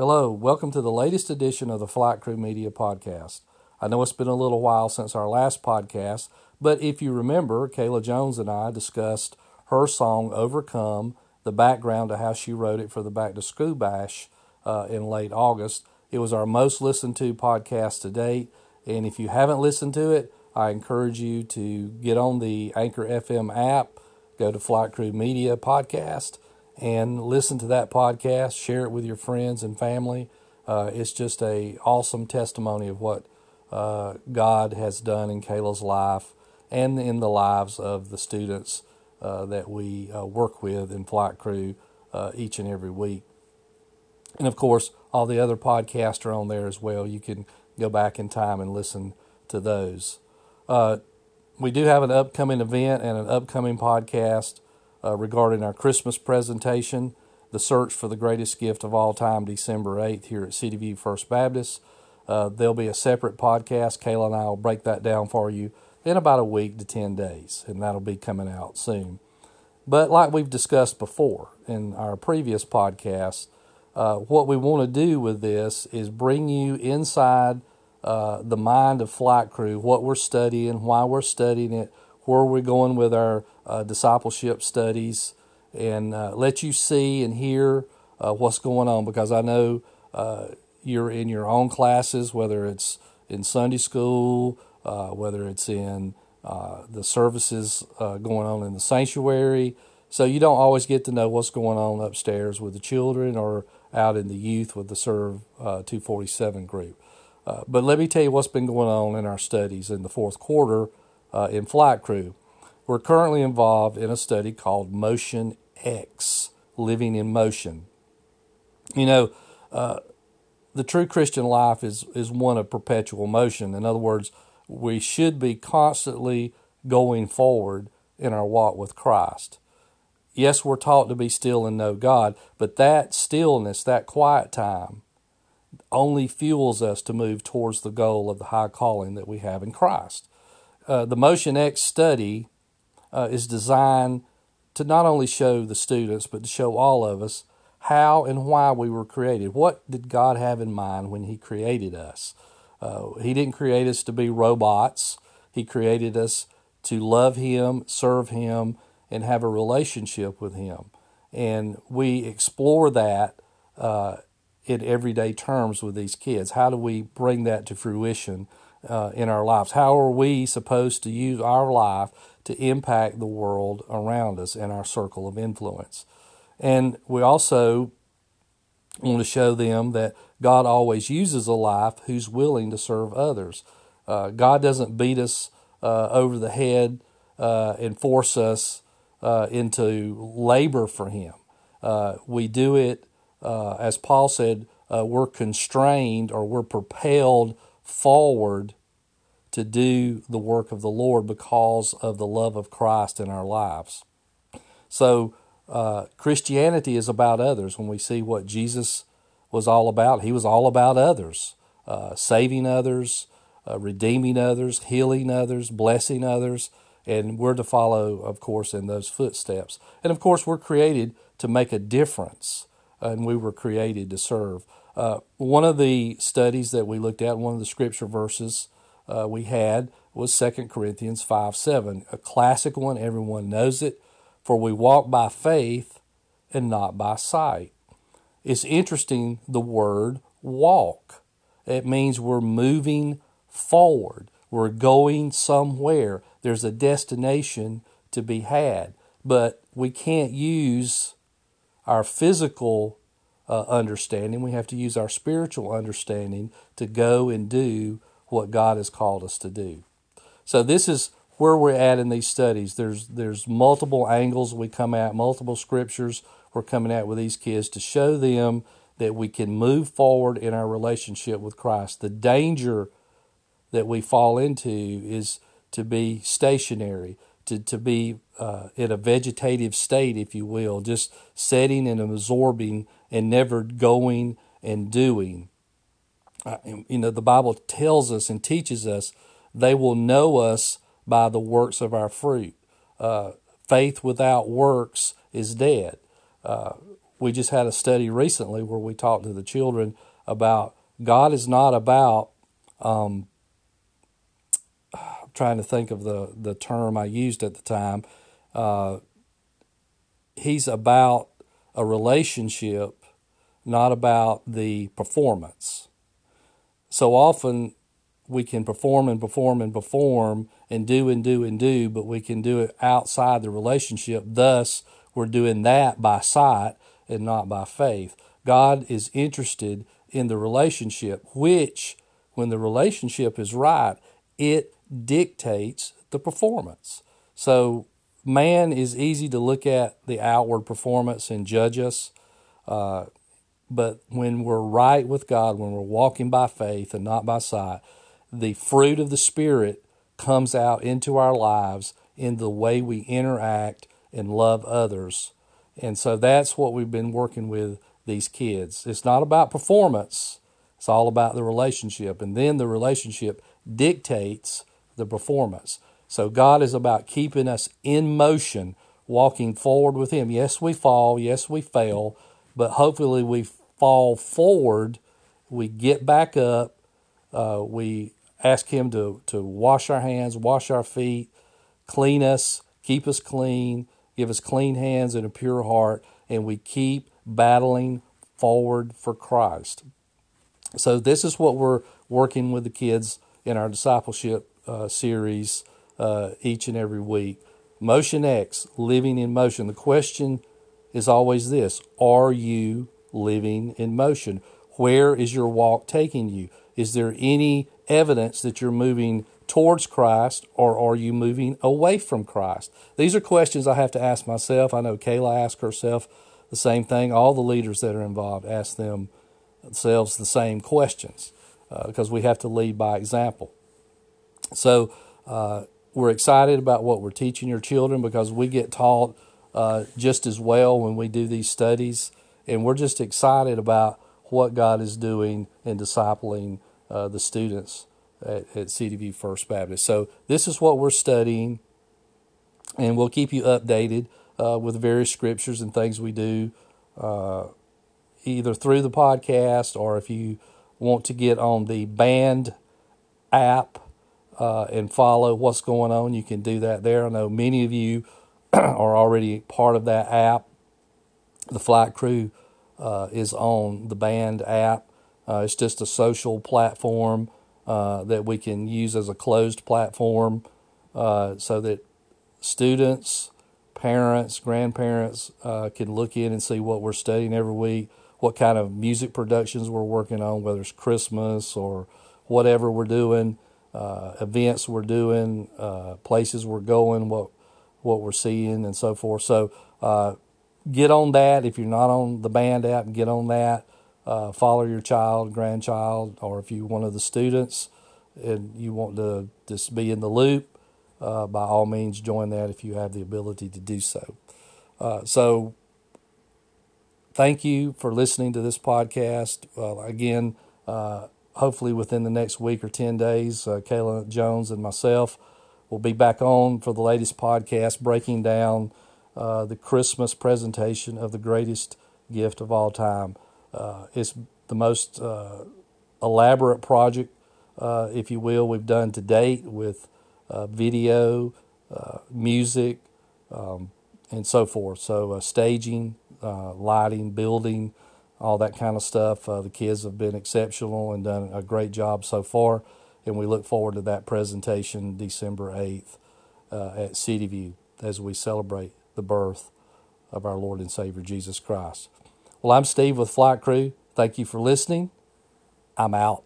Hello, welcome to the latest edition of the FlyteCrew Media Podcast. I know it's been a little while since our last podcast, but if you remember, Kayla Jones and I discussed her song Overcome, the background to how she wrote it for the Back to School Bash uh, in late August. It was our most listened to podcast to date, and if you haven't listened to it, I encourage you to get on the Anchor FM app, go to FlyteCrew Media Podcast, and listen to that podcast. Share it with your friends and family. Uh, it's just a awesome testimony of what uh, God has done in Kayla's life and in the lives of the students uh, that we uh, work with in FlyteCrew uh, each and every week. And of course, all the other podcasts are on there as well. You can go back in time and listen to those. Uh, we do have an upcoming event and an upcoming podcast uh, regarding our Christmas presentation, The Search for the Greatest Gift of All Time, December 8th, here at City View First Baptist. Uh, there'll be a separate podcast. Kayla and I will break that down for you in about a week to 10 days, and that'll be coming out soon. But like we've discussed before in our previous podcast, uh, what we want to do with this is bring you inside uh, the mind of FlyteCrew, what we're studying, why we're studying it, where we're going with our uh, discipleship studies, and uh, let you see and hear uh, what's going on because I know uh, you're in your own classes, whether it's in Sunday school, whether it's in the services going on in the sanctuary. So you don't always get to know what's going on upstairs with the children or out in the youth with the Serve uh, 247 group. Uh, but let me tell you what's been going on in our studies in the fourth quarter uh, in FlyteCrew. We're currently involved in a study called Motion X, Living in Motion. You know, uh, the true Christian life is, is one of perpetual motion. In other words, we should be constantly going forward in our walk with Christ. Yes, we're taught to be still and know God, but that stillness, that quiet time, only fuels us to move towards the goal of the high calling that we have in Christ. Uh, the Motion X study uh, is designed to not only show the students, but to show all of us how and why we were created. What did God have in mind when He created us? Uh, he didn't create us to be robots, He created us to love Him, serve Him, and have a relationship with Him. And we explore that uh, in everyday terms with these kids. How do we bring that to fruition uh, in our lives? How are we supposed to use our life to impact the world around us and our circle of influence? And we also want to show them that God always uses a life who's willing to serve others. Uh, God doesn't beat us uh, over the head uh, and force us uh, into labor for Him. We do it, as Paul said, we're constrained or we're propelled forward to do the work of the Lord because of the love of Christ in our lives. So, uh, Christianity is about others. When we see what Jesus was all about, He was all about others, uh, saving others, redeeming others, healing others, blessing others and we're to follow, of course, in those footsteps. And of course, we're created to make a difference, and we were created to serve. Uh, one of the studies that we looked at, one of the scripture verses uh, we had was 2 Corinthians 5 7, a classic one. Everyone knows it. For we walk by faith and not by sight. It's interesting the word walk. It means we're moving forward, we're going somewhere there's a destination to be had. But we can't use our physical uh, understanding. We have to use our spiritual understanding to go and do what God has called us to do. So this is where we're at in these studies. There's there's multiple angles we come at, multiple scriptures we're coming at with these kids to show them that we can move forward in our relationship with Christ. The danger that we fall into is to be stationary, to, to be uh, in a vegetative state, if you will, just setting and absorbing and never going and doing. Uh, you know, the Bible tells us and teaches us they will know us by the works of our fruit. Uh, faith without works is dead. Uh, we just had a study recently where we talked to the children about God is not about. Um, trying to think of the the term I used at the time. Uh, he's about a relationship, not about the performance. So often we can perform and perform and perform and do and do and do, but we can do it outside the relationship. Thus, we're doing that by sight and not by faith. God is interested in the relationship, which, when the relationship is right, it dictates the performance. So, man is easy to look at the outward performance and judge us. Uh, but when we're right with God, when we're walking by faith and not by sight, the fruit of the Spirit comes out into our lives in the way we interact and love others. And so that's what we've been working with these kids. It's not about performance, it's all about the relationship. And then the relationship dictates the performance. So God is about keeping us in motion, walking forward with Him. Yes, we fall, yes, we fail, but hopefully we fall forward, we get back up, uh, we ask Him to, to wash our hands, wash our feet, clean us, keep us clean, give us clean hands and a pure heart, and we keep battling forward for Christ. So, this is what we're working with the kids in our discipleship uh, series uh, each and every week. Motion X, living in motion. The question is always this Are you living in motion? Where is your walk taking you? Is there any evidence that you're moving towards Christ or are you moving away from Christ? These are questions I have to ask myself. I know Kayla asked herself the same thing. All the leaders that are involved ask themselves the same questions because we have to lead by example. So uh, we're excited about what we're teaching your children because we get taught uh, just as well when we do these studies and we're just excited about what God is doing in discipling uh, the students at, at CDV First Baptist. So this is what we're studying, and we'll keep you updated uh, with various scriptures and things we do, uh, either through the podcast or if you want to get on the band app uh, and follow what's going on, you can do that there. I know many of you are already part of that app. The FlyteCrew uh, is on the Band app. Uh, it's just a social platform uh, that we can use as a closed platform uh, so that students, parents, grandparents uh, can look in and see what we're studying every week, what kind of music productions we're working on, whether it's Christmas or whatever we're doing, uh, events we're doing, places we're going, what what we're seeing, and so forth. So get on that. If you're not on the band app, get on that. Uh, follow your child, grandchild, or if you're one of the students and you want to just be in the loop, uh, by all means join that if you have the ability to do so. Uh, so, thank you for listening to this podcast. again, uh, hopefully within the next week or 10 days, uh, Kayla Jones and myself will be back on for the latest podcast breaking down uh, the Christmas presentation of the greatest gift of all time. Uh, it's the most uh, elaborate project, uh, if you will, we've done to date with video, music, um, and so forth. So, staging, Uh, lighting, building, all that kind of stuff. Uh, the kids have been exceptional and done a great job so far, and we look forward to that presentation December 8th uh, at CityView as we celebrate the birth of our Lord and Savior Jesus Christ. Well, I'm Steve with FlyteCrew. Thank you for listening. I'm out.